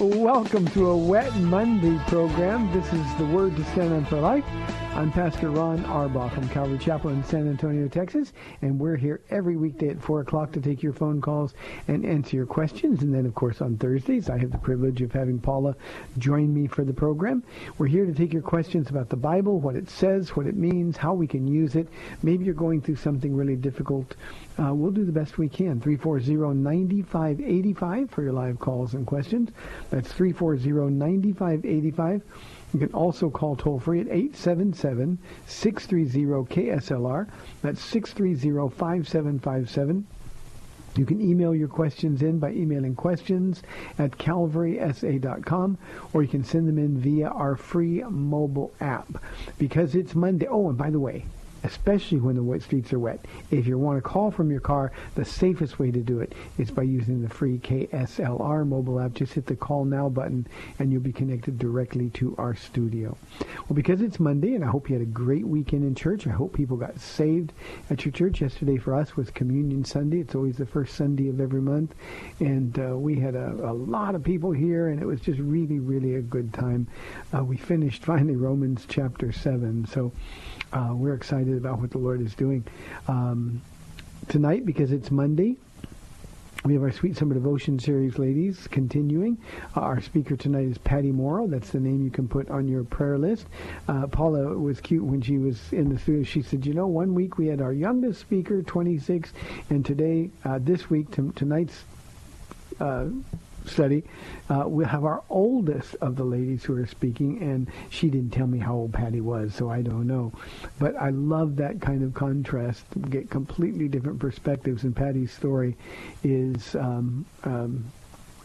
Welcome to a Wet Monday program. This is the Word to Stand on for Life. I'm Pastor Ron Arbaugh from Calvary Chapel in San Antonio, Texas, and we're here every weekday at 4 o'clock to take your phone calls and answer your questions. And then, of course, on Thursdays, I have the privilege of having Paula join me for the program. We're here to take your questions about the Bible, what it says, what it means, how we can use it. Maybe you're going through something really difficult. Uh, we'll do the best we can. 340-9585 for your live calls and questions. That's 340-9585. You can also call toll free at 877-630-KSLR. That's 630-5757. You can email your questions in by emailing questions at calvarysa.com or you can send them in via our free mobile app. Because it's Monday. Oh, and by the way, especially when the wet streets are wet. If you want to call from your car, the safest way to do it is by using the free KSLR mobile app. Just hit the call now button and you'll be connected directly to our studio. Well, because it's Monday and I hope you had a great weekend in church. I hope people got saved at your church. Yesterday for us was Communion Sunday. It's always the first Sunday of every month. And uh, we had a, a, lot of people here and it was just really, really a good time. Uh, we finished finally Romans chapter 7. So uh, we're excited about what the Lord is doing. Um, tonight, because it's Monday, we have our Sweet Summer Devotion series, ladies, continuing. Uh, our speaker tonight is Patty Morrow. That's the name you can put on your prayer list. Uh, Paula was cute when she was in the studio. She said, you know, one week we had our youngest speaker, 26, and today, uh, this week, t- tonight's uh, study, uh, we have our oldest of the ladies who are speaking, and she didn't tell me how old Patty was, so I don't know. But I love that kind of contrast. Get completely different perspectives, and Patty's story is, um, um,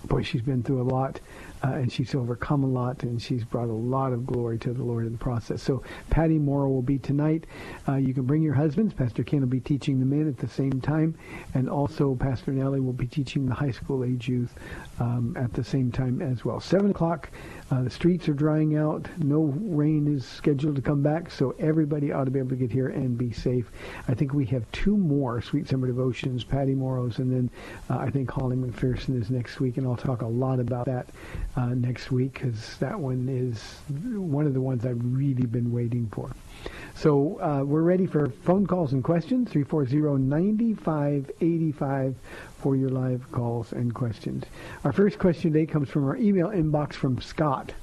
boy, she's been through a lot. Uh, and she's overcome a lot, and she's brought a lot of glory to the Lord in the process. So Patty Morrow will be tonight. Uh, you can bring your husbands. Pastor Ken will be teaching the men at the same time, and also Pastor Nellie will be teaching the high school age youth um, at the same time as well. Seven o'clock. Uh, the streets are drying out. No rain is scheduled to come back, so everybody ought to be able to get here and be safe. I think we have two more Sweet Summer Devotions, Patty Morrow's, and then uh, I think Holly McPherson is next week, and I'll talk a lot about that uh, next week because that one is one of the ones I've really been waiting for. So uh, we're ready for phone calls and questions, 340-9585 for your live calls and questions. Our first question today comes from our email inbox from Scott.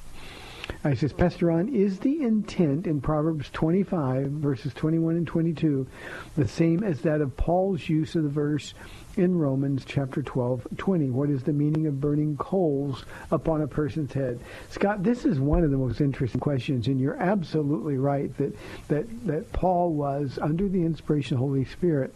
I says, Pastor is the intent in Proverbs 25, verses 21 and 22, the same as that of Paul's use of the verse in Romans chapter 12, 20? What is the meaning of burning coals upon a person's head? Scott, this is one of the most interesting questions, and you're absolutely right that, that, that Paul was, under the inspiration of the Holy Spirit,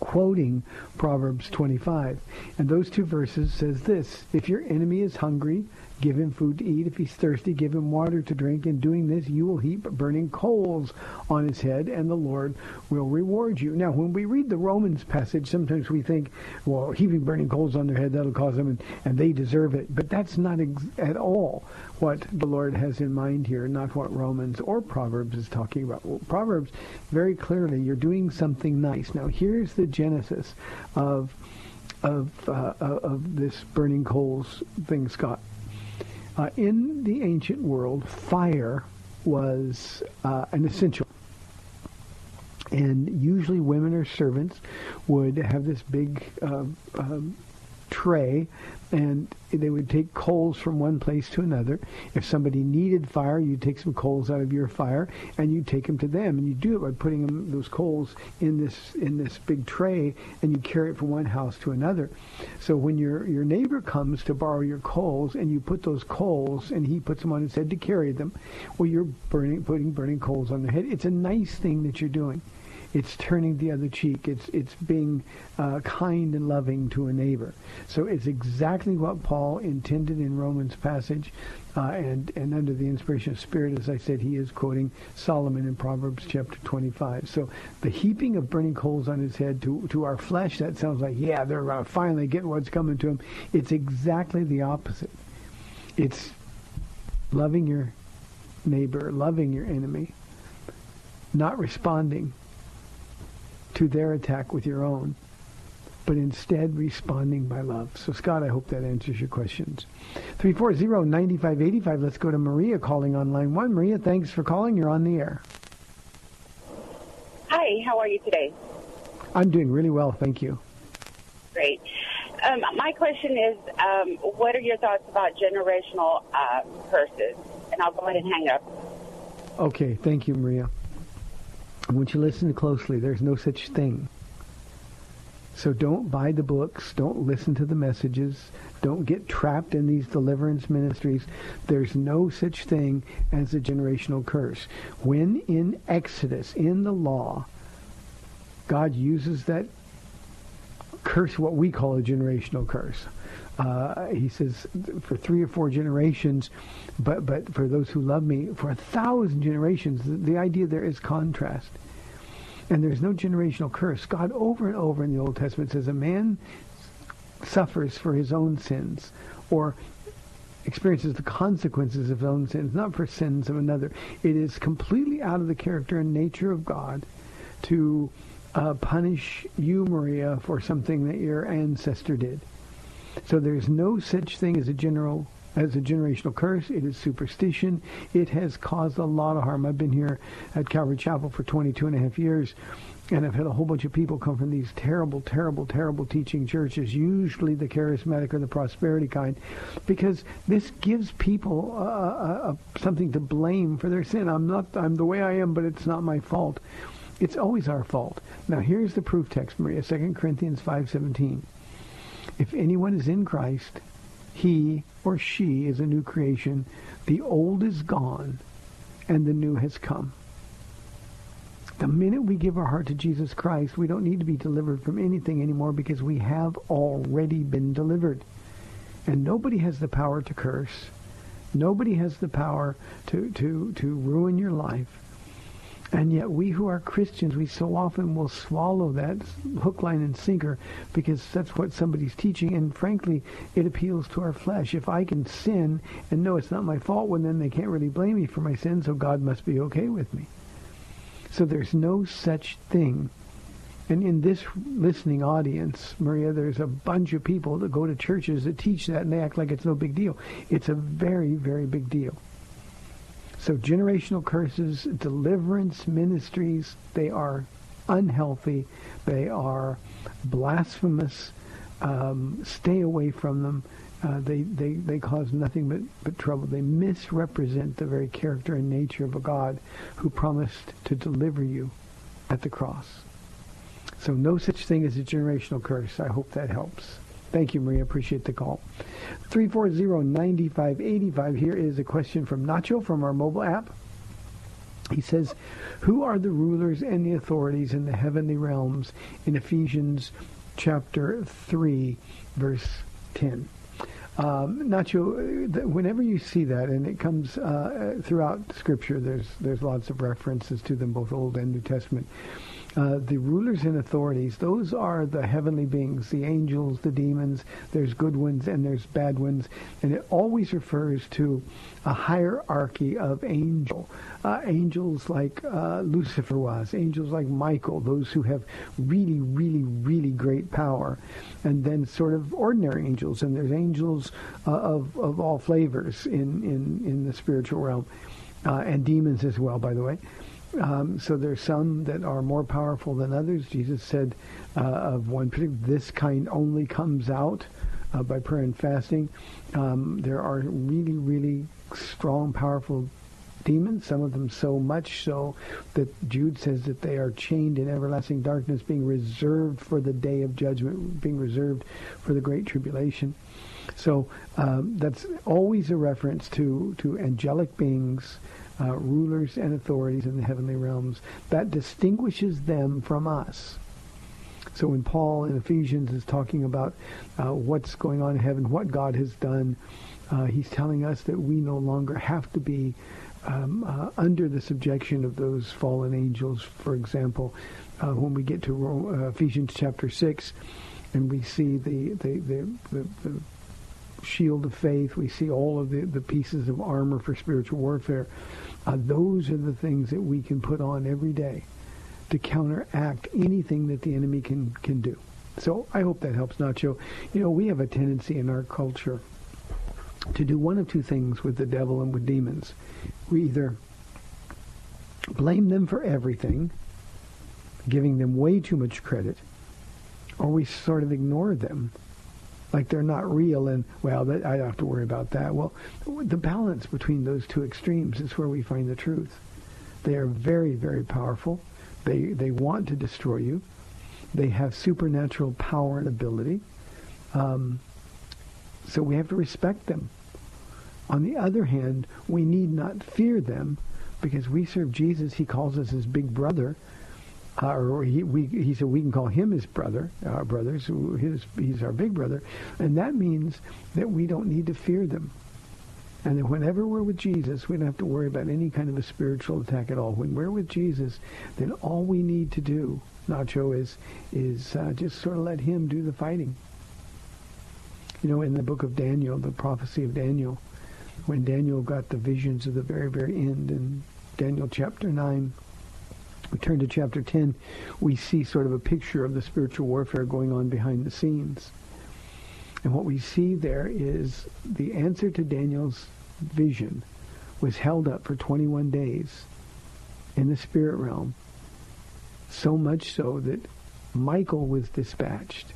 quoting Proverbs 25. And those two verses says this, if your enemy is hungry, Give him food to eat. If he's thirsty, give him water to drink. In doing this, you will heap burning coals on his head, and the Lord will reward you. Now, when we read the Romans passage, sometimes we think, well, heaping burning coals on their head, that'll cause them, and, and they deserve it. But that's not ex- at all what the Lord has in mind here, not what Romans or Proverbs is talking about. Well, Proverbs, very clearly, you're doing something nice. Now, here's the genesis of of uh, of this burning coals thing, Scott. Uh, in the ancient world, fire was uh, an essential. And usually women or servants would have this big uh, um, tray and they would take coals from one place to another. If somebody needed fire, you'd take some coals out of your fire and you'd take them to them. And you do it by putting them, those coals in this in this big tray, and you carry it from one house to another. So when your your neighbor comes to borrow your coals, and you put those coals, and he puts them on his head to carry them, well, you're burning putting burning coals on their head. It's a nice thing that you're doing. It's turning the other cheek. It's it's being uh, kind and loving to a neighbor. So it's exactly what Paul intended in Romans passage, uh, and and under the inspiration of Spirit, as I said, he is quoting Solomon in Proverbs chapter 25. So the heaping of burning coals on his head to to our flesh, that sounds like yeah, they're finally getting what's coming to them. It's exactly the opposite. It's loving your neighbor, loving your enemy, not responding to their attack with your own, but instead responding by love. So, Scott, I hope that answers your questions. 340-9585. Let's go to Maria calling on line one. Maria, thanks for calling. You're on the air. Hi, how are you today? I'm doing really well, thank you. Great. Um, my question is, um, what are your thoughts about generational uh, curses? And I'll go ahead and hang up. Okay, thank you, Maria. Want you listen closely. There's no such thing. So don't buy the books. Don't listen to the messages. Don't get trapped in these deliverance ministries. There's no such thing as a generational curse. When in Exodus, in the law, God uses that curse, what we call a generational curse. Uh, he says, for three or four generations, but but for those who love me, for a thousand generations. The, the idea there is contrast. And there's no generational curse. God over and over in the Old Testament says a man suffers for his own sins or experiences the consequences of his own sins, not for sins of another. It is completely out of the character and nature of God to uh, punish you, Maria, for something that your ancestor did. So there's no such thing as a general as a generational curse. It is superstition. It has caused a lot of harm. I've been here at Calvary Chapel for 22 and a half years, and I've had a whole bunch of people come from these terrible, terrible, terrible teaching churches, usually the charismatic or the prosperity kind, because this gives people uh, uh, uh, something to blame for their sin. I'm not, I'm the way I am, but it's not my fault. It's always our fault. Now here's the proof text, Maria, 2 Corinthians 5.17. If anyone is in Christ, he or she is a new creation. The old is gone and the new has come. The minute we give our heart to Jesus Christ, we don't need to be delivered from anything anymore because we have already been delivered. And nobody has the power to curse. Nobody has the power to, to, to ruin your life. And yet we who are Christians, we so often will swallow that hook, line, and sinker because that's what somebody's teaching. And frankly, it appeals to our flesh. If I can sin and know it's not my fault, well, then they can't really blame me for my sin, so God must be okay with me. So there's no such thing. And in this listening audience, Maria, there's a bunch of people that go to churches that teach that and they act like it's no big deal. It's a very, very big deal. So generational curses, deliverance ministries, they are unhealthy. They are blasphemous. Um, stay away from them. Uh, they, they, they cause nothing but, but trouble. They misrepresent the very character and nature of a God who promised to deliver you at the cross. So no such thing as a generational curse. I hope that helps. Thank you, Maria. Appreciate the call. 340-9585. Here is a question from Nacho from our mobile app. He says, who are the rulers and the authorities in the heavenly realms in Ephesians chapter 3, verse 10? Um, Nacho, whenever you see that, and it comes uh, throughout Scripture, there's there's lots of references to them, both Old and New Testament. Uh, the rulers and authorities, those are the heavenly beings, the angels, the demons. There's good ones and there's bad ones. And it always refers to a hierarchy of angel. Uh, angels like uh, Lucifer was, angels like Michael, those who have really, really, really great power. And then sort of ordinary angels. And there's angels uh, of, of all flavors in, in, in the spiritual realm. Uh, and demons as well, by the way. Um, so there's some that are more powerful than others. Jesus said uh, of one particular, this kind only comes out uh, by prayer and fasting. Um, there are really, really strong, powerful demons, some of them so much so that Jude says that they are chained in everlasting darkness, being reserved for the day of judgment, being reserved for the great tribulation. So um, that's always a reference to, to angelic beings uh, rulers and authorities in the heavenly realms. That distinguishes them from us. So when Paul in Ephesians is talking about uh, what's going on in heaven, what God has done, uh, he's telling us that we no longer have to be um, uh, under the subjection of those fallen angels. For example, uh, when we get to uh, Ephesians chapter 6 and we see the, the, the, the, the shield of faith, we see all of the, the pieces of armor for spiritual warfare. Uh, those are the things that we can put on every day to counteract anything that the enemy can, can do. So I hope that helps, Nacho. You know, we have a tendency in our culture to do one of two things with the devil and with demons. We either blame them for everything, giving them way too much credit, or we sort of ignore them like they're not real and well that, i don't have to worry about that. Well the balance between those two extremes is where we find the truth. They are very very powerful. They they want to destroy you. They have supernatural power and ability. Um, so we have to respect them. On the other hand we need not fear them because we serve jesus. He calls us his big brother uh, or he, we, he said we can call him his brother, our brothers. His, he's our big brother, and that means that we don't need to fear them. And that whenever we're with Jesus, we don't have to worry about any kind of a spiritual attack at all. When we're with Jesus, then all we need to do, Nacho, is is uh, just sort of let him do the fighting. You know, in the book of Daniel, the prophecy of Daniel, when Daniel got the visions of the very, very end in Daniel chapter 9, we turn to chapter 10, we see sort of a picture of the spiritual warfare going on behind the scenes. And what we see there is the answer to Daniel's vision was held up for 21 days in the spirit realm. So much so that Michael was dispatched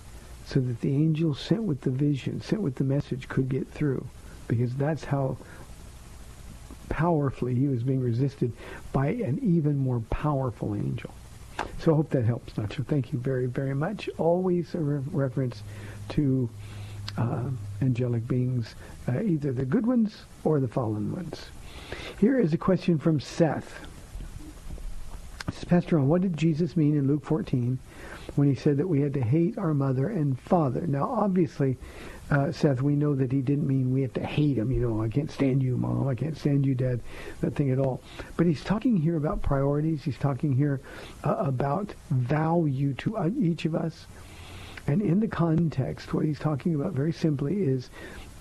so that the angel sent with the vision, sent with the message could get through. Because that's how powerfully he was being resisted by an even more powerful angel. So I hope that helps, Nacho. Thank you very, very much. Always a re- reference to uh, angelic beings, uh, either the good ones or the fallen ones. Here is a question from Seth. Pastor what did Jesus mean in Luke 14 when he said that we had to hate our mother and father? Now, obviously, uh, Seth, we know that he didn't mean we have to hate him. You know, I can't stand you, mom. I can't stand you, dad. That thing at all. But he's talking here about priorities. He's talking here uh, about value to uh, each of us. And in the context, what he's talking about very simply is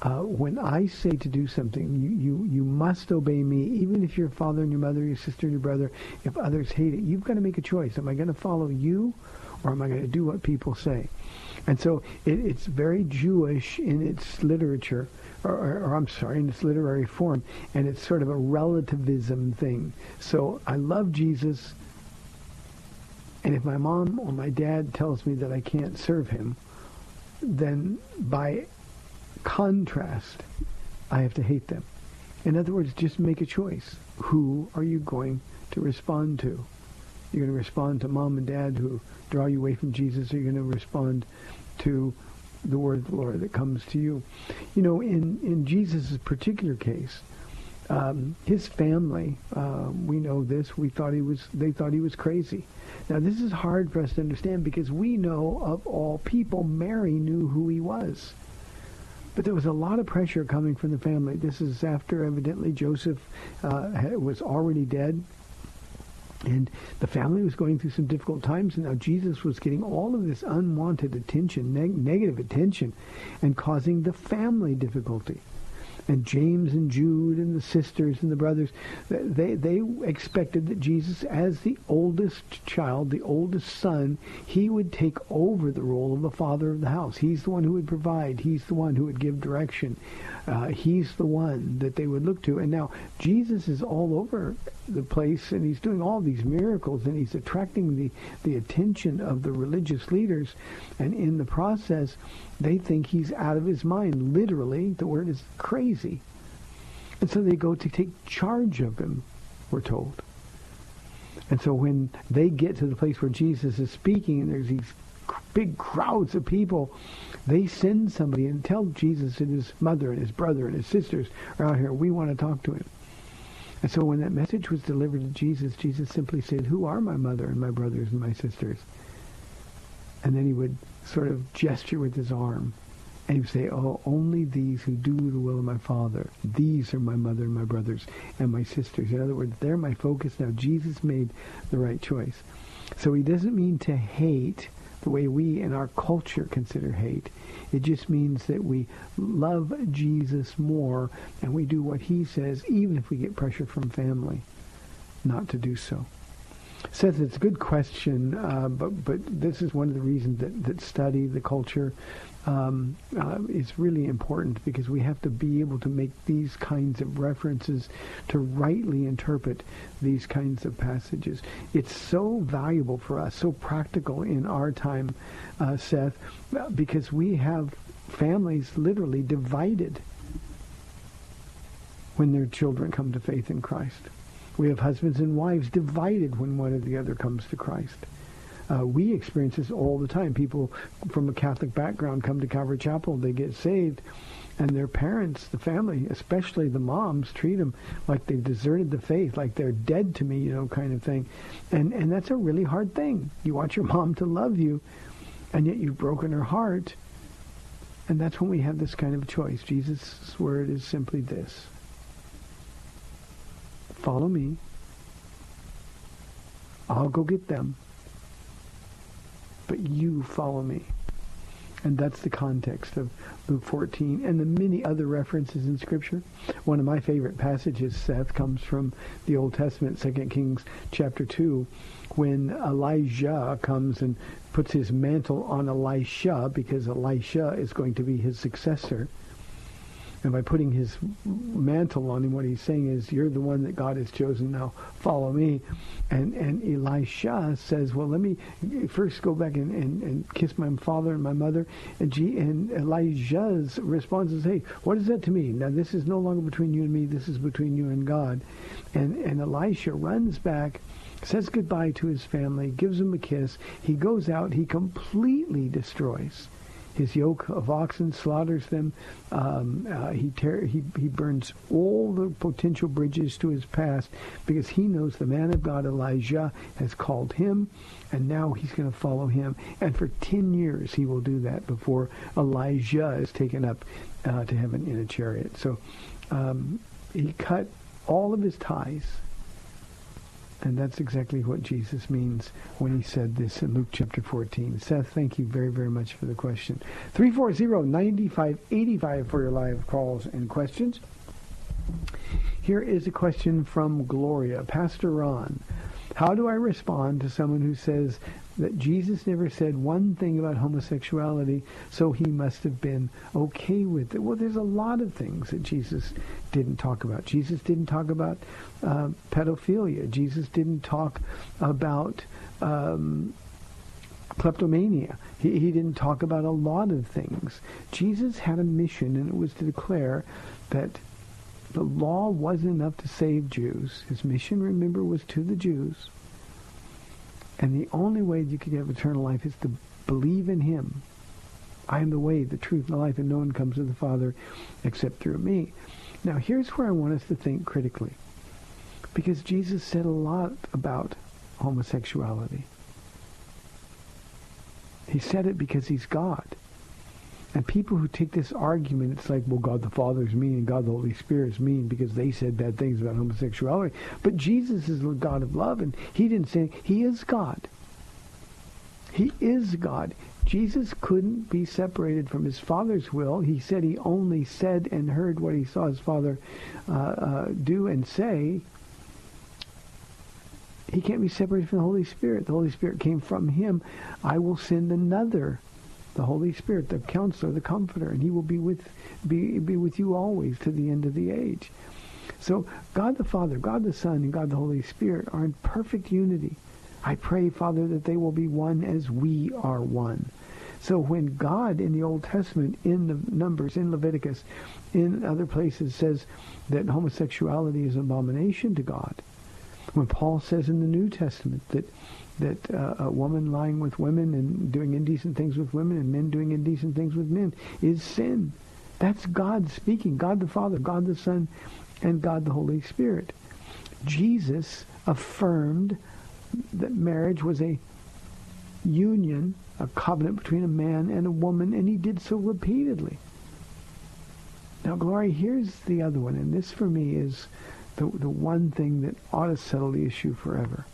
uh, when I say to do something, you, you, you must obey me, even if your father and your mother, your sister and your brother, if others hate it. You've got to make a choice. Am I going to follow you or am I going to do what people say? And so it, it's very Jewish in its literature, or, or, or, I'm sorry, in its literary form, and it's sort of a relativism thing. So I love Jesus, and if my mom or my dad tells me that I can't serve him, then by contrast, I have to hate them. In other words, just make a choice. Who are you going to respond to? You're going to respond to mom and dad who draw you away from Jesus, you're going to respond to the word of the Lord that comes to you. You know, in, in Jesus' particular case, um, his family, uh, we know this, we thought he was, they thought he was crazy. Now, this is hard for us to understand because we know of all people, Mary knew who he was. But there was a lot of pressure coming from the family. This is after evidently Joseph uh, was already dead. And the family was going through some difficult times, and now Jesus was getting all of this unwanted attention, neg- negative attention, and causing the family difficulty and James and Jude and the sisters and the brothers, they, they expected that Jesus, as the oldest child, the oldest son, he would take over the role of the father of the house. He's the one who would provide. He's the one who would give direction. Uh, he's the one that they would look to. And now Jesus is all over the place, and he's doing all these miracles, and he's attracting the, the attention of the religious leaders. And in the process, they think he's out of his mind. Literally, the word is crazy. And so they go to take charge of him, we're told. And so when they get to the place where Jesus is speaking and there's these big crowds of people, they send somebody and tell Jesus and his mother and his brother and his sisters are out here. We want to talk to him. And so when that message was delivered to Jesus, Jesus simply said, who are my mother and my brothers and my sisters? And then he would sort of gesture with his arm. And he would say, oh, only these who do the will of my Father. These are my mother and my brothers and my sisters. In other words, they're my focus now. Jesus made the right choice. So he doesn't mean to hate the way we in our culture consider hate. It just means that we love Jesus more and we do what he says, even if we get pressure from family not to do so. Seth, it's a good question, uh, but but this is one of the reasons that, that study the culture um, uh, is really important because we have to be able to make these kinds of references to rightly interpret these kinds of passages. It's so valuable for us, so practical in our time, uh, Seth, because we have families literally divided when their children come to faith in Christ. We have husbands and wives divided when one or the other comes to Christ. Uh, we experience this all the time. People from a Catholic background come to Calvary Chapel, they get saved, and their parents, the family, especially the moms, treat them like they've deserted the faith, like they're dead to me, you know, kind of thing. And and that's a really hard thing. You want your mom to love you, and yet you've broken her heart. And that's when we have this kind of choice. Jesus' word is simply this. Follow me. I'll go get them. But you follow me. And that's the context of Luke 14 and the many other references in Scripture. One of my favorite passages, Seth, comes from the Old Testament, 2 Kings chapter 2, when Elijah comes and puts his mantle on Elisha because Elisha is going to be his successor. And by putting his mantle on him, what he's saying is, you're the one that God has chosen. Now follow me. And and Elisha says, well, let me first go back and, and, and kiss my father and my mother. And, G, and Elijah's response is, hey, what is that to me? Now this is no longer between you and me. This is between you and God. And, and Elisha runs back says goodbye to his family, gives them a kiss. He goes out. He completely destroys his yoke of oxen, slaughters them. Um, uh, he, tear, he, he burns all the potential bridges to his past because he knows the man of God, Elijah, has called him, and now he's going to follow him. And for 10 years he will do that before Elijah is taken up uh, to heaven in a chariot. So um, he cut all of his ties and that's exactly what Jesus means when he said this in Luke chapter 14. Seth, thank you very, very much for the question. 340-9585 for your live calls and questions. Here is a question from Gloria. Pastor Ron, how do I respond to someone who says that Jesus never said one thing about homosexuality, so he must have been okay with it. Well, there's a lot of things that Jesus didn't talk about. Jesus didn't talk about uh, pedophilia. Jesus didn't talk about um, kleptomania. He, he didn't talk about a lot of things. Jesus had a mission, and it was to declare that the law wasn't enough to save Jews. His mission, remember, was to the Jews. And the only way you can have eternal life is to believe in him. I am the way, the truth, and the life, and no one comes to the Father except through me. Now, here's where I want us to think critically. Because Jesus said a lot about homosexuality. He said it because he's God. And people who take this argument, it's like, well, God the Father is mean and God the Holy Spirit is mean because they said bad things about homosexuality. But Jesus is the God of love, and he didn't say, he is God. He is God. Jesus couldn't be separated from his Father's will. He said he only said and heard what he saw his Father uh, uh, do and say. He can't be separated from the Holy Spirit. The Holy Spirit came from him. I will send another the Holy Spirit, the counselor, the comforter, and he will be with be, be with you always to the end of the age. So God the Father, God the Son, and God the Holy Spirit are in perfect unity. I pray, Father, that they will be one as we are one. So when God in the Old Testament, in the Numbers, in Leviticus, in other places says that homosexuality is an abomination to God, when Paul says in the New Testament that that uh, a woman lying with women and doing indecent things with women and men doing indecent things with men is sin. That's God speaking. God the Father, God the Son, and God the Holy Spirit. Jesus affirmed that marriage was a union, a covenant between a man and a woman, and he did so repeatedly. Now, Glory, here's the other one, and this for me is the, the one thing that ought to settle the issue forever.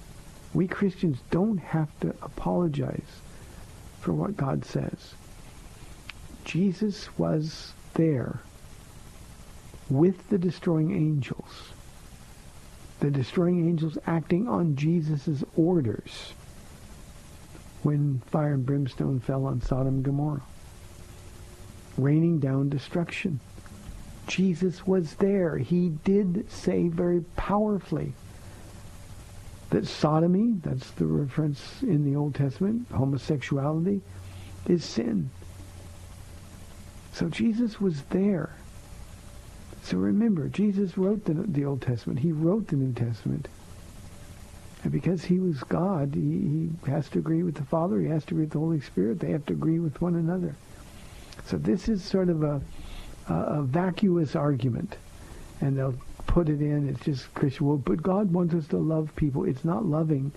We Christians don't have to apologize for what God says. Jesus was there with the destroying angels. The destroying angels acting on Jesus' orders when fire and brimstone fell on Sodom and Gomorrah, raining down destruction. Jesus was there. He did say very powerfully, that sodomy, that's the reference in the Old Testament, homosexuality, is sin. So Jesus was there. So remember, Jesus wrote the, the Old Testament. He wrote the New Testament. And because he was God, he, he has to agree with the Father. He has to agree with the Holy Spirit. They have to agree with one another. So this is sort of a, a, a vacuous argument. And they'll put it in. It's just Christian. Well, but God wants us to love people. It's not loving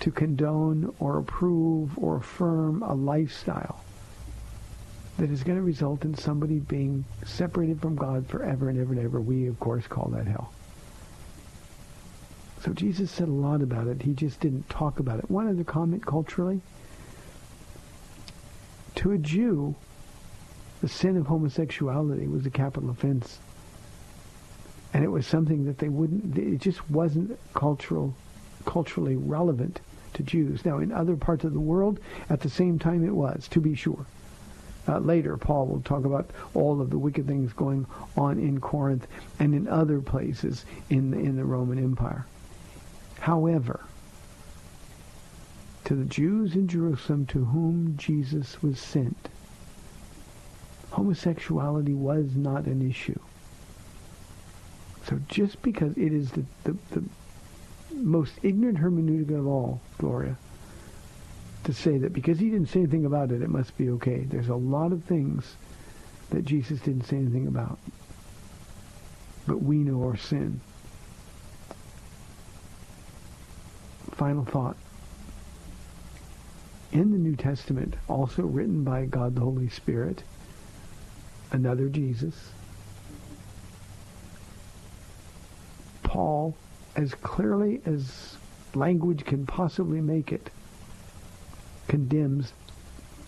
to condone or approve or affirm a lifestyle that is going to result in somebody being separated from God forever and ever and ever. We, of course, call that hell. So Jesus said a lot about it. He just didn't talk about it. One other comment culturally. To a Jew, the sin of homosexuality was a capital offense and it was something that they wouldn't. It just wasn't cultural, culturally relevant to Jews. Now, in other parts of the world, at the same time, it was, to be sure. Uh, later, Paul will talk about all of the wicked things going on in Corinth and in other places in the, in the Roman Empire. However, to the Jews in Jerusalem to whom Jesus was sent, homosexuality was not an issue. So just because it is the, the, the most ignorant hermeneutic of all, Gloria, to say that because he didn't say anything about it, it must be okay. There's a lot of things that Jesus didn't say anything about. But we know our sin. Final thought. In the New Testament, also written by God the Holy Spirit, another Jesus, Paul, as clearly as language can possibly make it, condemns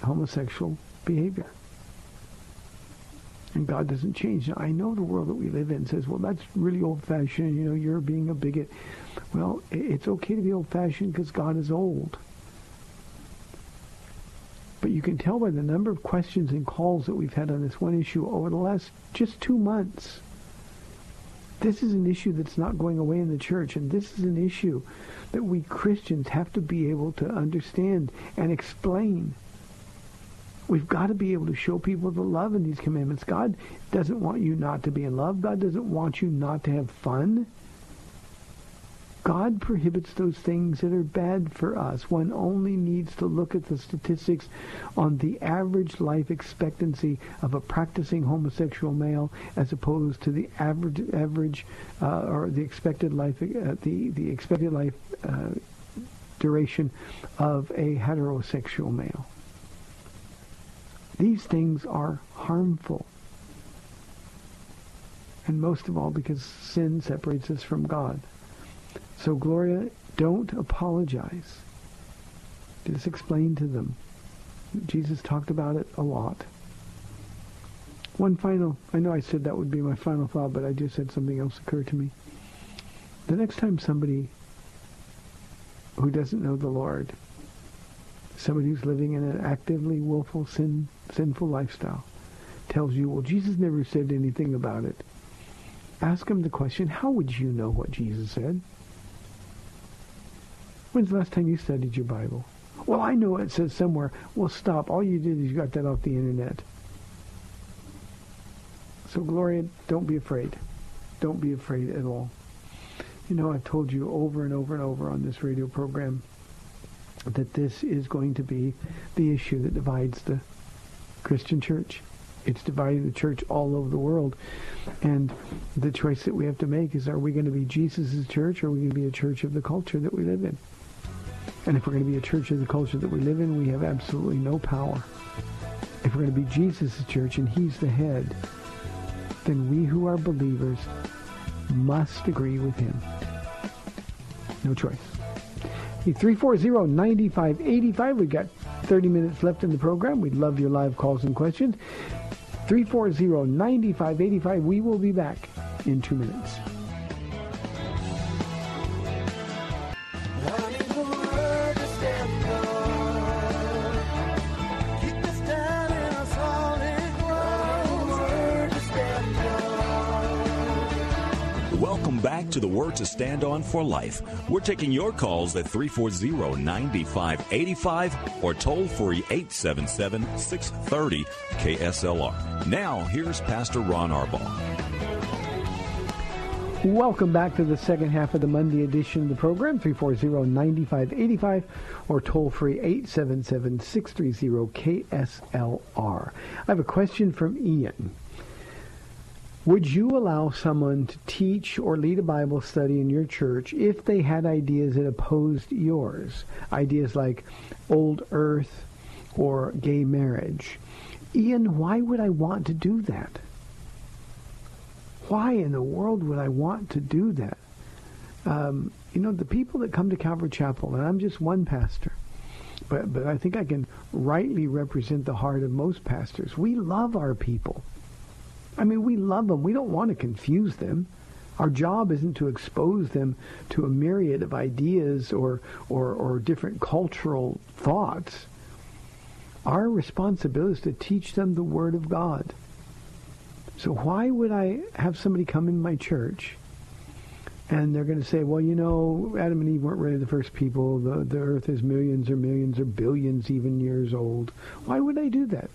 homosexual behavior. And God doesn't change. Now, I know the world that we live in says, well, that's really old-fashioned. You know, you're being a bigot. Well, it's okay to be old-fashioned because God is old. But you can tell by the number of questions and calls that we've had on this one issue over the last just two months this is an issue that's not going away in the church, and this is an issue that we Christians have to be able to understand and explain. We've got to be able to show people the love in these commandments. God doesn't want you not to be in love. God doesn't want you not to have fun. God prohibits those things that are bad for us. One only needs to look at the statistics on the average life expectancy of a practicing homosexual male as opposed to the average average uh, or the expected life uh, the the expected life uh, duration of a heterosexual male. These things are harmful. And most of all because sin separates us from God. So Gloria, don't apologize. Just explain to them. Jesus talked about it a lot. One final, I know I said that would be my final thought, but I just had something else occur to me. The next time somebody who doesn't know the Lord, somebody who's living in an actively willful sin, sinful lifestyle, tells you, well, Jesus never said anything about it. Ask them the question, how would you know what Jesus said? When's the last time you studied your Bible? Well, I know it says somewhere. Well, stop. All you did is you got that off the internet. So, Gloria, don't be afraid. Don't be afraid at all. You know, I've told you over and over and over on this radio program that this is going to be the issue that divides the Christian church. It's dividing the church all over the world. And the choice that we have to make is are we going to be Jesus' church or are we going to be a church of the culture that we live in? And if we're going to be a church of the culture that we live in, we have absolutely no power. If we're going to be Jesus' church and he's the head, then we who are believers must agree with him. No choice. 340-9585. We've got 30 minutes left in the program. We'd love your live calls and questions. 340-9585. We will be back in two minutes. To Stand On for Life. We're taking your calls at 340-9585 or toll free 877-630 KSLR. Now, here's Pastor Ron Arbaugh. Welcome back to the second half of the Monday edition of the program, 340-9585 or toll free 877-630-KSLR. I have a question from Ian. Would you allow someone to teach or lead a Bible study in your church if they had ideas that opposed yours? Ideas like old earth or gay marriage. Ian, why would I want to do that? Why in the world would I want to do that? Um, you know, the people that come to Calvary Chapel, and I'm just one pastor, but, but I think I can rightly represent the heart of most pastors. We love our people. I mean, we love them. We don't want to confuse them. Our job isn't to expose them to a myriad of ideas or, or, or different cultural thoughts. Our responsibility is to teach them the Word of God. So why would I have somebody come in my church and they're going to say, well, you know, Adam and Eve weren't really the first people. The, the earth is millions or millions or billions even years old. Why would I do that?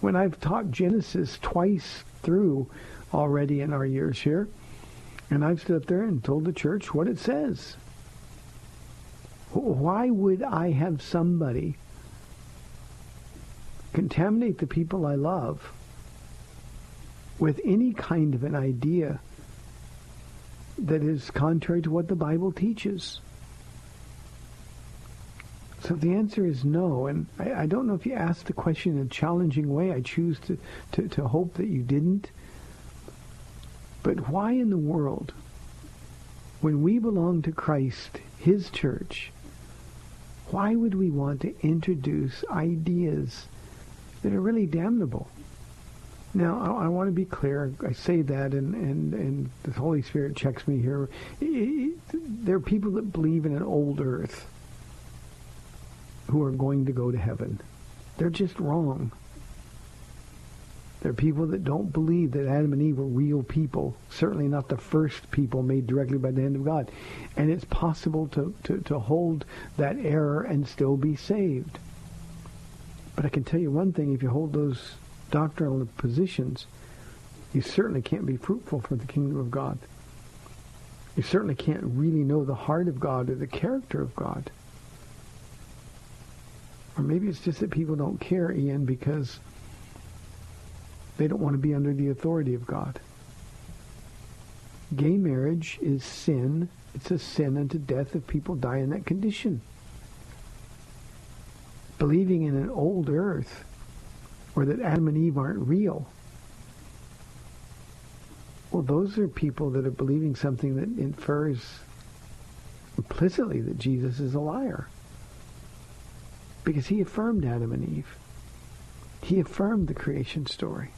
When I've taught Genesis twice through already in our years here, and I've stood up there and told the church what it says. Why would I have somebody contaminate the people I love with any kind of an idea that is contrary to what the Bible teaches? So the answer is no, and I, I, don't know if you asked the question in a challenging way. I choose to, to, to hope that you didn't. But why in the world, when we belong to Christ, His church, why would we want to introduce ideas that are really damnable? Now, I, I, want to be clear. I say that, and, and, and the Holy Spirit checks me here. there are people that believe in an old earth who are going to go to heaven. They're just wrong. There are people that don't believe that Adam and Eve were real people, certainly not the first people made directly by the hand of God. And it's possible to, to, to hold that error and still be saved. But I can tell you one thing, if you hold those doctrinal positions, you certainly can't be fruitful for the kingdom of God. You certainly can't really know the heart of God or the character of God. Or maybe it's just that people don't care, Ian, because they don't want to be under the authority of God. Gay marriage is sin. It's a sin unto death if people die in that condition. Believing in an old earth or that Adam and Eve aren't real. Well, those are people that are believing something that infers implicitly that Jesus is a liar. Because he affirmed Adam and Eve. He affirmed the creation story.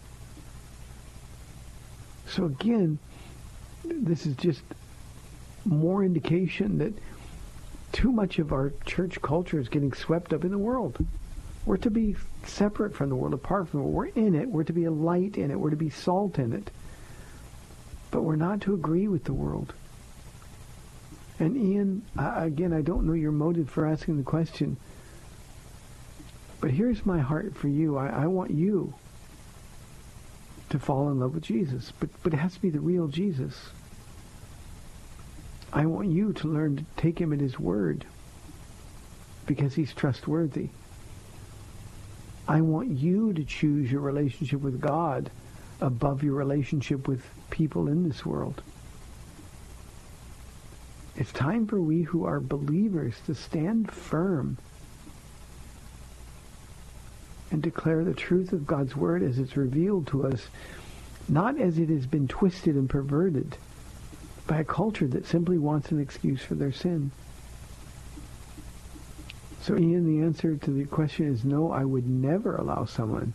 So again, this is just more indication that too much of our church culture is getting swept up in the world. We're to be separate from the world, apart from it. We're in it. We're to be a light in it. We're to be salt in it. But we're not to agree with the world. And Ian, again, I don't know your motive for asking the question, but here's my heart for you. I, I want you to fall in love with Jesus, but, but it has to be the real Jesus. I want you to learn to take him at his word because he's trustworthy. I want you to choose your relationship with God above your relationship with people in this world. It's time for we who are believers to stand firm and declare the truth of God's word as it's revealed to us, not as it has been twisted and perverted by a culture that simply wants an excuse for their sin. So Ian, the answer to the question is no, I would never allow someone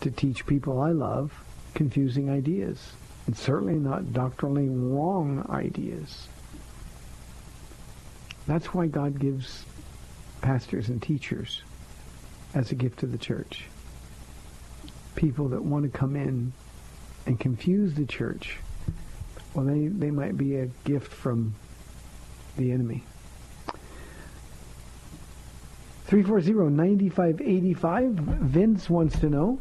to teach people I love confusing ideas, and certainly not doctrinally wrong ideas. That's why God gives pastors and teachers as a gift to the church. People that want to come in and confuse the church, well, they, they might be a gift from the enemy. 340-9585. Vince wants to know,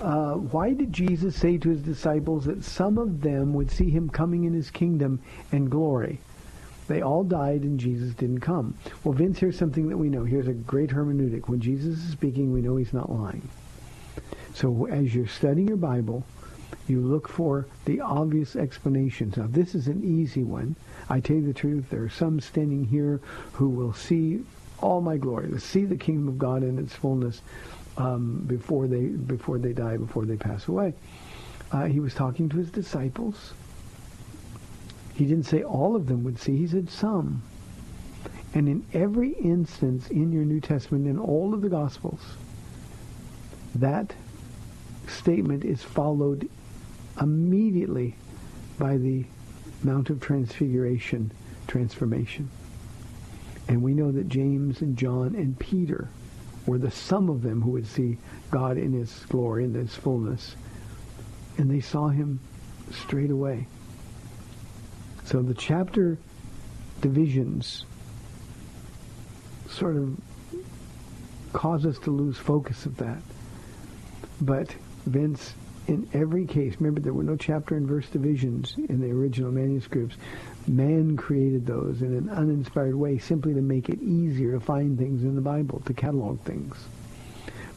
uh, why did Jesus say to his disciples that some of them would see him coming in his kingdom and glory? They all died and Jesus didn't come. Well, Vince, here's something that we know. Here's a great hermeneutic. When Jesus is speaking, we know he's not lying. So as you're studying your Bible, you look for the obvious explanations. Now, this is an easy one. I tell you the truth, there are some standing here who will see all my glory, to see the kingdom of God in its fullness um, before they before they die, before they pass away. Uh, he was talking to his disciples. He didn't say all of them would see. He said some. And in every instance in your New Testament, in all of the Gospels, that statement is followed immediately by the Mount of Transfiguration transformation. And we know that James and John and Peter were the sum of them who would see God in his glory in his fullness. And they saw him straight away. So the chapter divisions sort of cause us to lose focus of that. But Vince, in every case, remember there were no chapter and verse divisions in the original manuscripts. Man created those in an uninspired way simply to make it easier to find things in the Bible, to catalog things.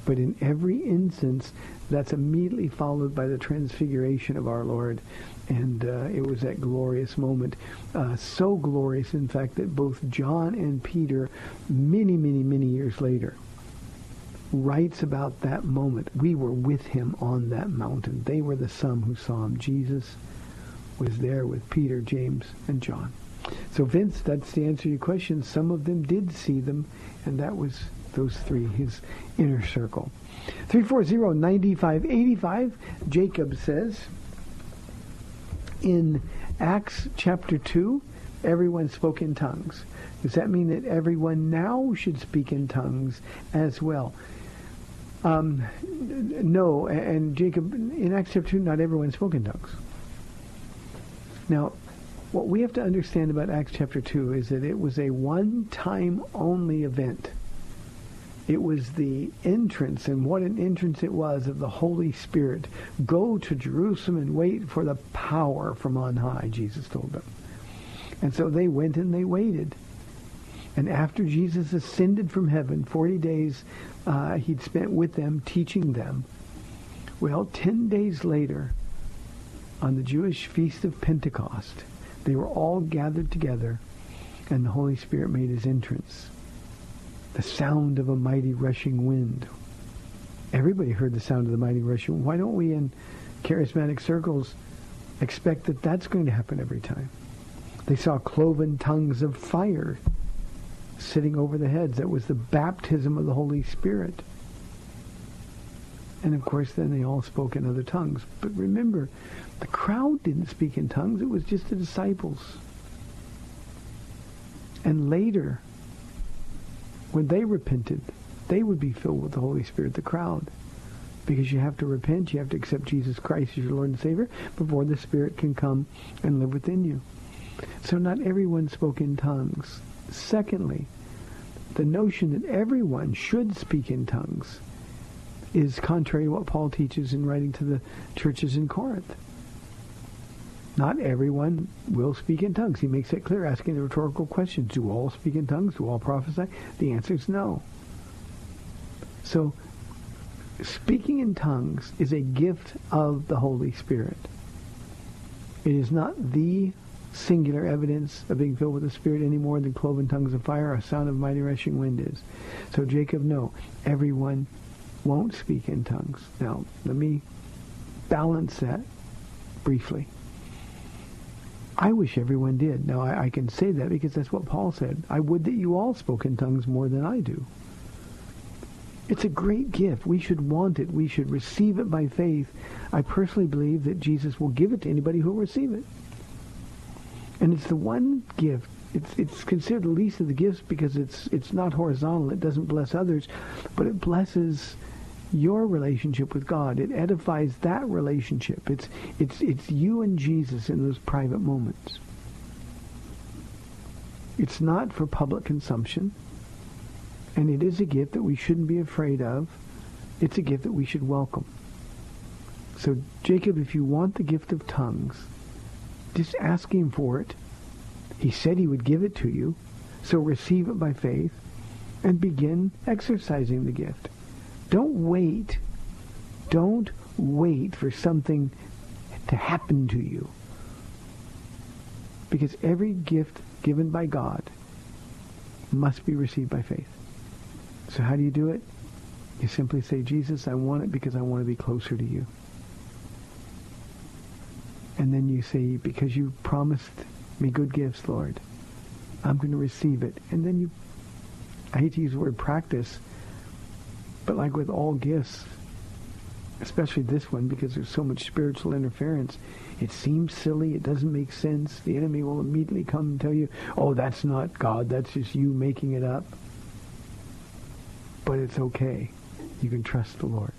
But in every instance, that's immediately followed by the transfiguration of our Lord. And uh, it was that glorious moment. Uh, so glorious, in fact, that both John and Peter, many, many, many years later, writes about that moment. We were with him on that mountain. They were the some who saw him. Jesus was there with Peter, James, and John. So Vince, that's the answer to your question. Some of them did see them, and that was those three, his inner circle. 340-9585, Jacob says, in Acts chapter 2, everyone spoke in tongues. Does that mean that everyone now should speak in tongues as well? Um, no, and Jacob, in Acts chapter 2, not everyone spoke in tongues. Now, what we have to understand about Acts chapter 2 is that it was a one-time only event. It was the entrance, and what an entrance it was, of the Holy Spirit. Go to Jerusalem and wait for the power from on high, Jesus told them. And so they went and they waited. And after Jesus ascended from heaven, 40 days uh, he'd spent with them, teaching them. Well, 10 days later, on the Jewish feast of Pentecost, they were all gathered together, and the Holy Spirit made his entrance. The sound of a mighty rushing wind Everybody heard the sound of the mighty rushing. Why don't we in charismatic circles expect that that's going to happen every time? They saw cloven tongues of fire sitting over the heads. That was the baptism of the Holy Spirit. And of course, then they all spoke in other tongues. But remember, the crowd didn't speak in tongues. It was just the disciples. And later, when they repented, they would be filled with the Holy Spirit, the crowd. Because you have to repent, you have to accept Jesus Christ as your Lord and Savior before the Spirit can come and live within you. So not everyone spoke in tongues. Secondly, the notion that everyone should speak in tongues is contrary to what Paul teaches in writing to the churches in Corinth. Not everyone will speak in tongues. He makes it clear, asking the rhetorical question, do all speak in tongues? Do all prophesy? The answer is no. So, speaking in tongues is a gift of the Holy Spirit. It is not the singular evidence of being filled with the Spirit any more than cloven tongues of fire or a sound of mighty rushing wind is. So Jacob, no, everyone won't speak in tongues. Now, let me balance that briefly. I wish everyone did. Now, I, I, can say that because that's what Paul said. I would that you all spoke in tongues more than I do. It's a great gift. We should want it. We should receive it by faith. I personally believe that Jesus will give it to anybody who will receive it. And it's the one gift. It's it's considered the least of the gifts because it's it's not horizontal. It doesn't bless others, but it blesses your relationship with God. It edifies that relationship. It's it's it's you and Jesus in those private moments. It's not for public consumption. And it is a gift that we shouldn't be afraid of. It's a gift that we should welcome. So Jacob, if you want the gift of tongues, just ask him for it. He said he would give it to you. So receive it by faith and begin exercising the gift. Don't wait. Don't wait for something to happen to you. Because every gift given by God must be received by faith. So how do you do it? You simply say, Jesus, I want it because I want to be closer to you. And then you say, because you promised me good gifts, Lord, I'm going to receive it. And then you, I hate to use the word practice, but like with all gifts, especially this one, because there's so much spiritual interference, it seems silly. It doesn't make sense. The enemy will immediately come and tell you, oh, that's not God. That's just you making it up. But it's okay. You can trust the Lord.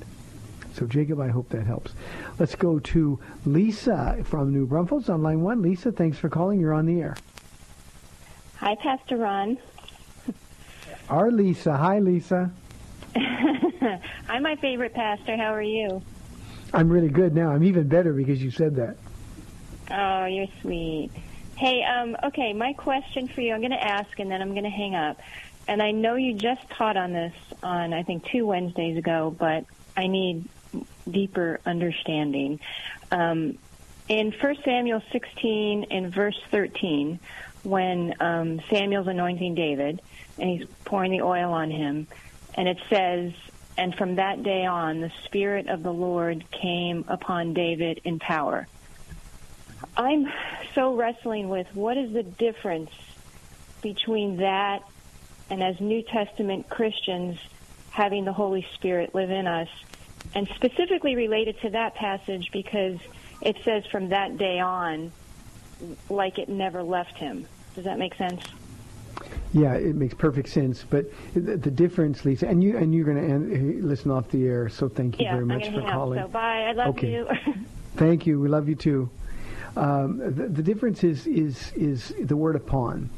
So, Jacob, I hope that helps. Let's go to Lisa from New Braunfels on line one. Lisa, thanks for calling. You're on the air. Hi, Pastor Ron. Our Lisa. Hi, Lisa. I'm my favorite pastor. How are you? I'm really good now. I'm even better because you said that. Oh, you're sweet. Hey, um, okay, my question for you, I'm going to ask and then I'm going to hang up. And I know you just taught on this on, I think, two Wednesdays ago, but I need deeper understanding. Um, in 1 Samuel 16, in verse 13, when um, Samuel's anointing David and he's pouring the oil on him, and it says, and from that day on, the Spirit of the Lord came upon David in power. I'm so wrestling with what is the difference between that and as New Testament Christians having the Holy Spirit live in us, and specifically related to that passage because it says from that day on, like it never left him. Does that make sense? Yeah, it makes perfect sense. But the, the difference, Lisa, and you and you're going to listen off the air. So thank you yeah, very much I'm for calling. Up, so bye. I love okay. you. thank you. We love you too. Um, the, the difference is is is the word upon.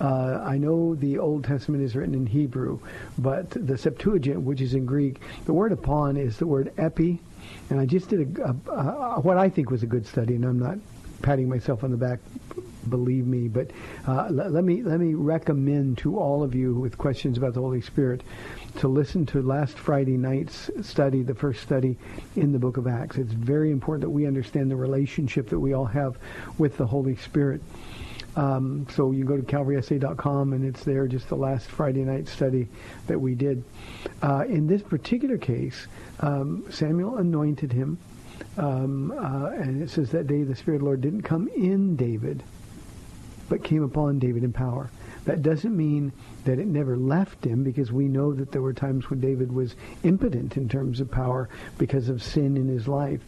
Uh, I know the Old Testament is written in Hebrew, but the Septuagint, which is in Greek, the word upon is the word epi. And I just did a, a, a, what I think was a good study, and I'm not patting myself on the back, believe me. But uh, let, let me let me recommend to all of you with questions about the Holy Spirit to listen to last Friday night's study, the first study in the book of Acts. It's very important that we understand the relationship that we all have with the Holy Spirit. Um, so you go to calvarysa.com and it's there, just the last Friday night study that we did. Uh, in this particular case, um, Samuel anointed him. Um, uh, and it says that day the Spirit of the Lord didn't come in David, but came upon David in power. That doesn't mean that it never left him because we know that there were times when David was impotent in terms of power because of sin in his life.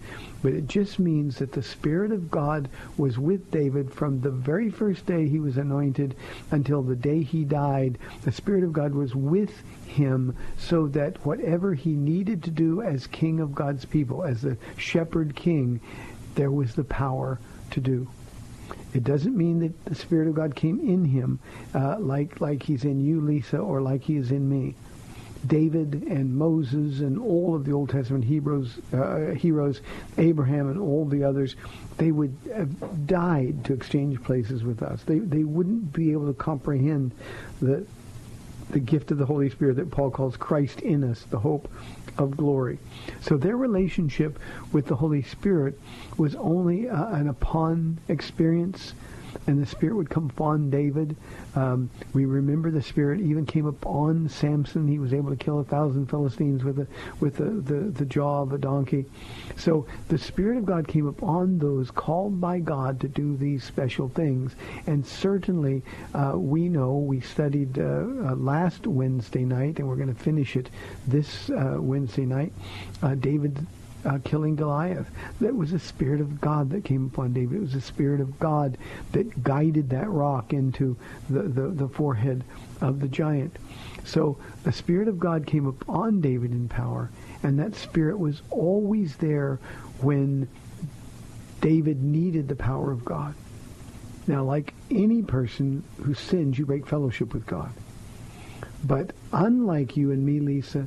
But it just means that the Spirit of God was with David from the very first day he was anointed until the day he died. The Spirit of God was with him so that whatever he needed to do as king of God's people, as the shepherd king, there was the power to do. It doesn't mean that the Spirit of God came in him uh, like like he's in you, Lisa, or like he is in me. David and Moses and all of the Old Testament heroes, uh, heroes, Abraham and all the others, they would have died to exchange places with us. They they wouldn't be able to comprehend the the gift of the Holy Spirit that Paul calls Christ in us, the hope of glory. So their relationship with the Holy Spirit was only uh, an upon experience, and the Spirit would come upon David. Um, we remember the Spirit even came upon Samson. He was able to kill a thousand Philistines with a, with the, the, the jaw of a donkey. So the Spirit of God came upon those called by God to do these special things. And certainly uh, we know, we studied uh, uh, last Wednesday night, and we're going to finish it this uh, Wednesday night, uh, David uh, killing Goliath. That was the Spirit of God that came upon David. It was the Spirit of God that guided that rock into the, the, the forehead of the giant. So the Spirit of God came upon David in power, and that Spirit was always there when David needed the power of God. Now, like any person who sins, you break fellowship with God. But unlike you and me, Lisa,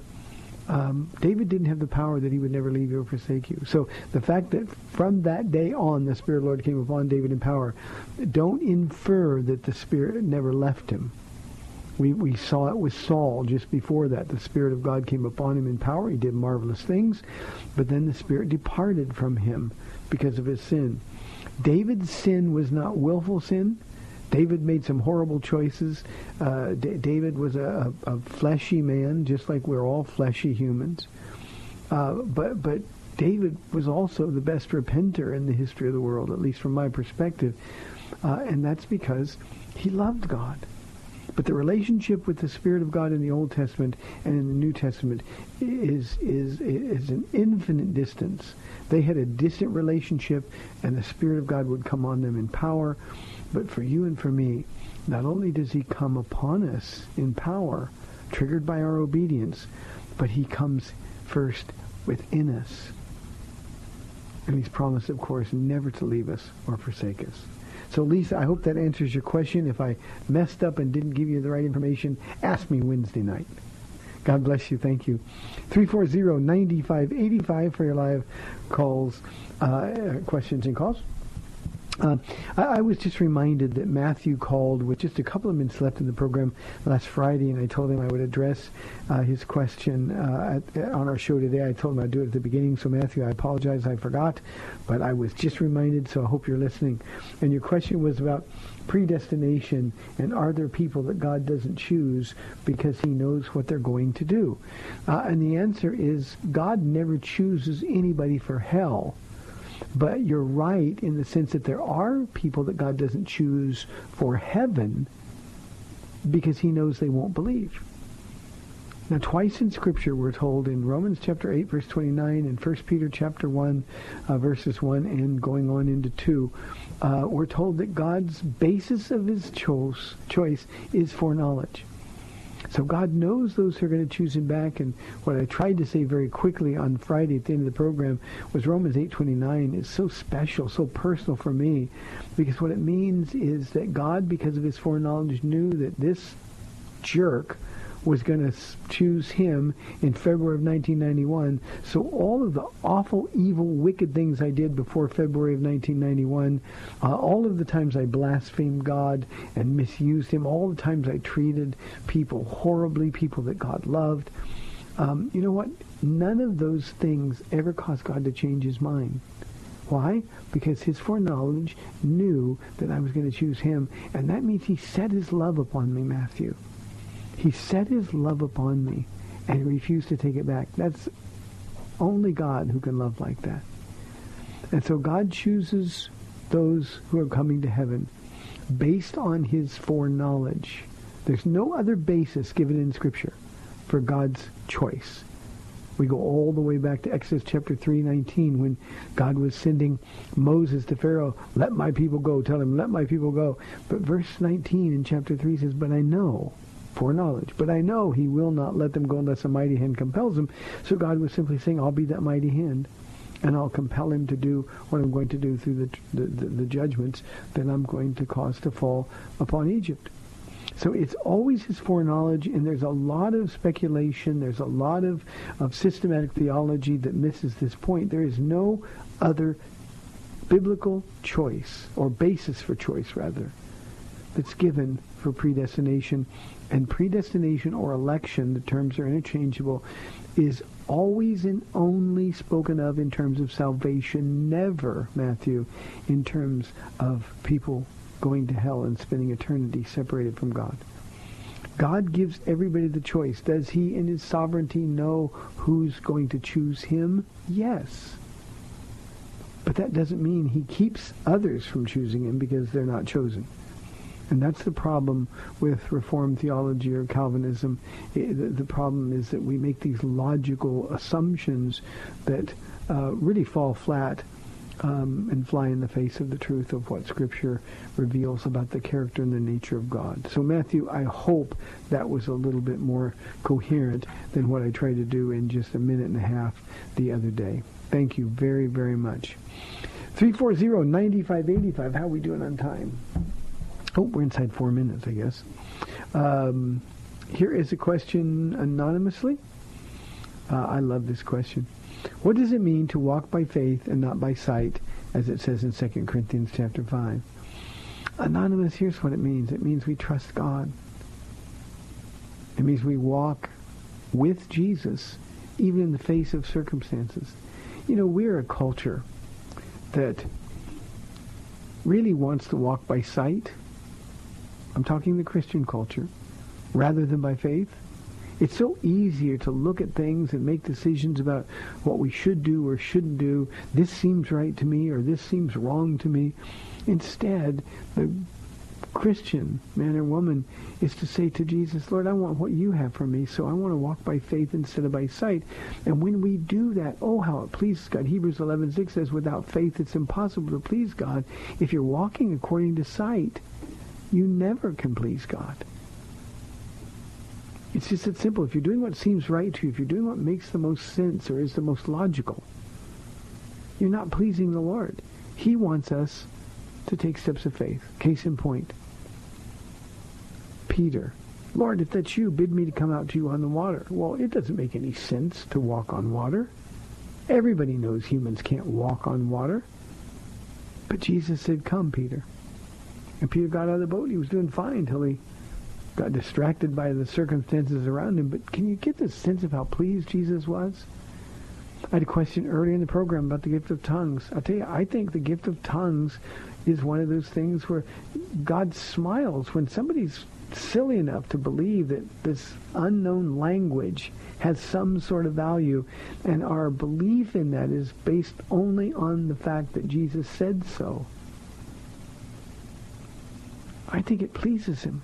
um, David didn't have the power that he would never leave you or forsake you. So the fact that from that day on the Spirit of the Lord came upon David in power, don't infer that the Spirit never left him. We, we saw it with Saul just before that. The Spirit of God came upon him in power. He did marvelous things. But then the Spirit departed from him because of his sin. David's sin was not willful sin. David made some horrible choices. Uh, D- David was a, a, a, fleshy man, just like we're all fleshy humans. Uh, but but David was also the best repenter in the history of the world, at least from my perspective, uh, and that's because he loved God. But the relationship with the Spirit of God in the Old Testament and in the New Testament is is is an infinite distance. They had a distant relationship, and the Spirit of God would come on them in power. But for you and for me, not only does he come upon us in power, triggered by our obedience, but he comes first within us. And he's promised, of course, never to leave us or forsake us. So, Lisa, I hope that answers your question. If I messed up and didn't give you the right information, ask me Wednesday night. God bless you. Thank you. 340-9585 for your live calls, uh, questions and calls. Uh, I, I, was just reminded that Matthew called with just a couple of minutes left in the program last Friday, and I told him I would address uh, his question uh, at, on our show today. I told him I'd do it at the beginning, so Matthew, I apologize, I forgot, but I was just reminded, so I hope you're listening. And your question was about predestination, and are there people that God doesn't choose because he knows what they're going to do? Uh, and the answer is God never chooses anybody for hell. But you're right in the sense that there are people that God doesn't choose for heaven because he knows they won't believe. Now, twice in Scripture we're told in Romans chapter 8, verse 29, and 1 Peter chapter 1, uh, verses 1 and going on into 2, uh, we're told that God's basis of his choice, choice is foreknowledge. So God knows those who are going to choose him back. And what I tried to say very quickly on Friday at the end of the program was Romans 8.29 is so special, so personal for me. Because what it means is that God, because of his foreknowledge, knew that this jerk was going to choose him in February of 1991. So all of the awful, evil, wicked things I did before February of 1991, uh, all of the times I blasphemed God and misused him, all the times I treated people horribly, people that God loved, um, you know what? None of those things ever caused God to change his mind. Why? Because his foreknowledge knew that I was going to choose him. And that means he set his love upon me, Matthew. He set his love upon me and refused to take it back. That's only God who can love like that. And so God chooses those who are coming to heaven based on his foreknowledge. There's no other basis given in Scripture for God's choice. We go all the way back to Exodus chapter 3:19 when God was sending Moses to Pharaoh, "Let my people go." Tell him, "Let my people go." But verse 19 in chapter 3 says, "But I know foreknowledge, but I know he will not let them go unless a mighty hand compels him." So God was simply saying, "I'll be that mighty hand." And I'll compel him to do what I'm going to do through the, the, the, the judgments that I'm going to cause to fall upon Egypt. So it's always his foreknowledge, and there's a lot of speculation, there's a lot of, of systematic theology that misses this point. There is no other biblical choice, or basis for choice, rather, that's given for predestination. And predestination or election, the terms are interchangeable, is always and only spoken of in terms of salvation, never, Matthew, in terms of people going to hell and spending eternity separated from God. God gives everybody the choice. Does he in his sovereignty know who's going to choose him? Yes. But that doesn't mean he keeps others from choosing him because they're not chosen. And that's the problem with Reformed theology or Calvinism. The, problem is that we make these logical assumptions that uh, really fall flat um, and fly in the face of the truth of what Scripture reveals about the character and the nature of God. So Matthew, I hope that was a little bit more coherent than what I tried to do in just a minute and a half the other day. Thank you very, very much. 340-9585. How are we doing on time? Oh, we're inside four minutes, I guess. Um, here is a question anonymously. Uh, I love this question. What does it mean to walk by faith and not by sight, as it says in 2 Corinthians chapter 5? Anonymous, here's what it means. It means we trust God. It means we walk with Jesus, even in the face of circumstances. You know, we're a culture that really wants to walk by sight. I'm talking the Christian culture, rather than by faith. It's so easier to look at things and make decisions about what we should do or shouldn't do. This seems right to me or this seems wrong to me. Instead, the Christian man or woman is to say to Jesus, Lord, I want what you have for me, so I want to walk by faith instead of by sight. And when we do that, oh, how it pleases God. Hebrews 11:6 says, without faith it's impossible to please God. If you're walking according to sight, you never can please God. It's just that simple. If you're doing what seems right to you, if you're doing what makes the most sense or is the most logical, you're not pleasing the Lord. He wants us to take steps of faith. Case in point, Peter. Lord, if that's you, bid me to come out to you on the water. Well, it doesn't make any sense to walk on water. Everybody knows humans can't walk on water. But Jesus said, come, Peter. And Peter got out of the boat. He was doing fine until he got distracted by the circumstances around him. But can you get the sense of how pleased Jesus was? I had a question earlier in the program about the gift of tongues. I'll tell you, I think the gift of tongues is one of those things where God smiles when somebody's silly enough to believe that this unknown language has some sort of value, and our belief in that is based only on the fact that Jesus said so. I think it pleases him.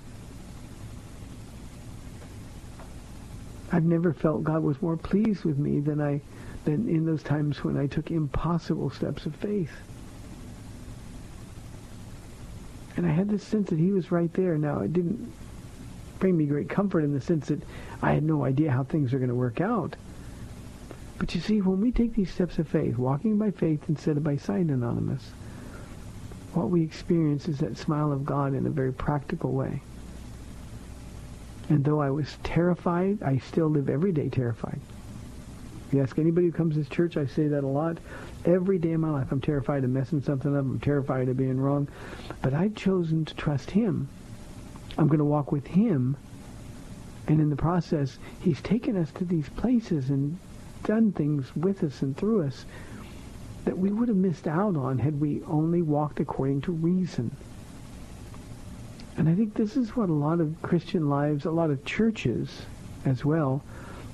I've never felt God was more pleased with me than I than in those times when I took impossible steps of faith. And I had this sense that he was right there. Now, it didn't bring me great comfort in the sense that I had no idea how things are going to work out. But you see, when we take these steps of faith, walking by faith instead of by sight, Anonymous, what we experience is that smile of God in a very practical way. And though I was terrified, I still live every day terrified. If you ask anybody who comes to this church, I say that a lot. Every day of my life, I'm terrified of messing something up. I'm terrified of being wrong. But I've chosen to trust him. I'm going to walk with him. And in the process, he's taken us to these places and done things with us and through us that we would have missed out on had we only walked according to reason. And I think this is what a lot of Christian lives, a lot of churches as well,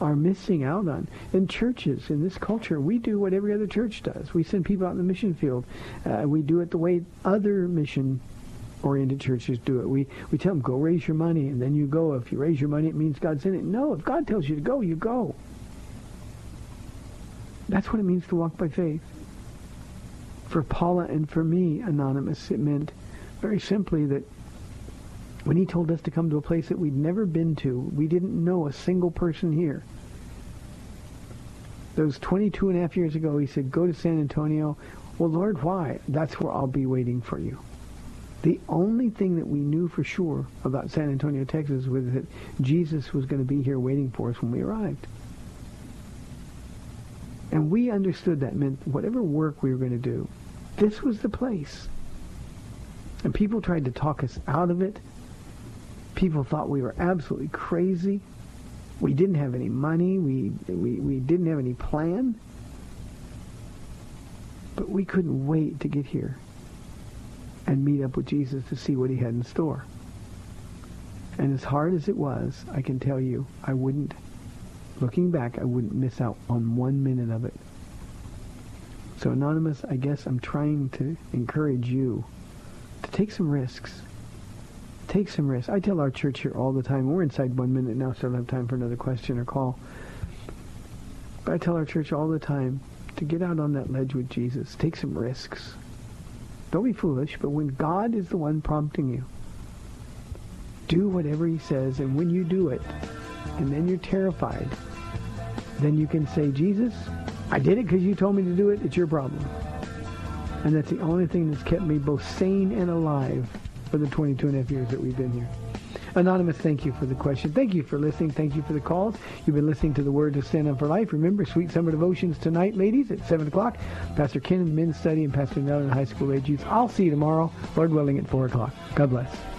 are missing out on. In churches, in this culture, we do what every other church does. We send people out in the mission field. Uh, we do it the way other mission oriented churches do it. We we tell them go raise your money and then you go. If you raise your money, it means God's in it. No, if God tells you to go, you go. That's what it means to walk by faith. For Paula and for me, anonymous, it meant very simply that when he told us to come to a place that we'd never been to, we didn't know a single person here. Those 22 and a half years ago, he said, go to San Antonio. Well, Lord, why? That's where I'll be waiting for you. The only thing that we knew for sure about San Antonio, Texas was that Jesus was going to be here waiting for us when we arrived. And we understood that meant whatever work we were going to do, this was the place. And people tried to talk us out of it. People thought we were absolutely crazy. We didn't have any money. We, we, we didn't have any plan. But we couldn't wait to get here and meet up with Jesus to see what he had in store. And as hard as it was, I can tell you, I wouldn't, looking back, I wouldn't miss out on one minute of it. So Anonymous, I guess I'm trying to encourage you to take some risks. Take some risks. I tell our church here all the time, we're inside one minute now, so I don't have time for another question or call. But I tell our church all the time to get out on that ledge with Jesus. Take some risks. Don't be foolish, but when God is the one prompting you, do whatever he says, and when you do it, and then you're terrified, then you can say, Jesus, I did it because you told me to do it. It's your problem. And that's the only thing that's kept me both sane and alive for the 22 and a half years that we've been here. Anonymous, thank you for the question. Thank you for listening. Thank you for the calls. You've been listening to the Word to Stand Up for Life. Remember, Sweet Summer Devotions tonight, ladies, at 7 o'clock. Pastor Ken in men's study and Pastor Nell in high school age youth. I'll see you tomorrow, Lord willing, at 4 o'clock. God bless.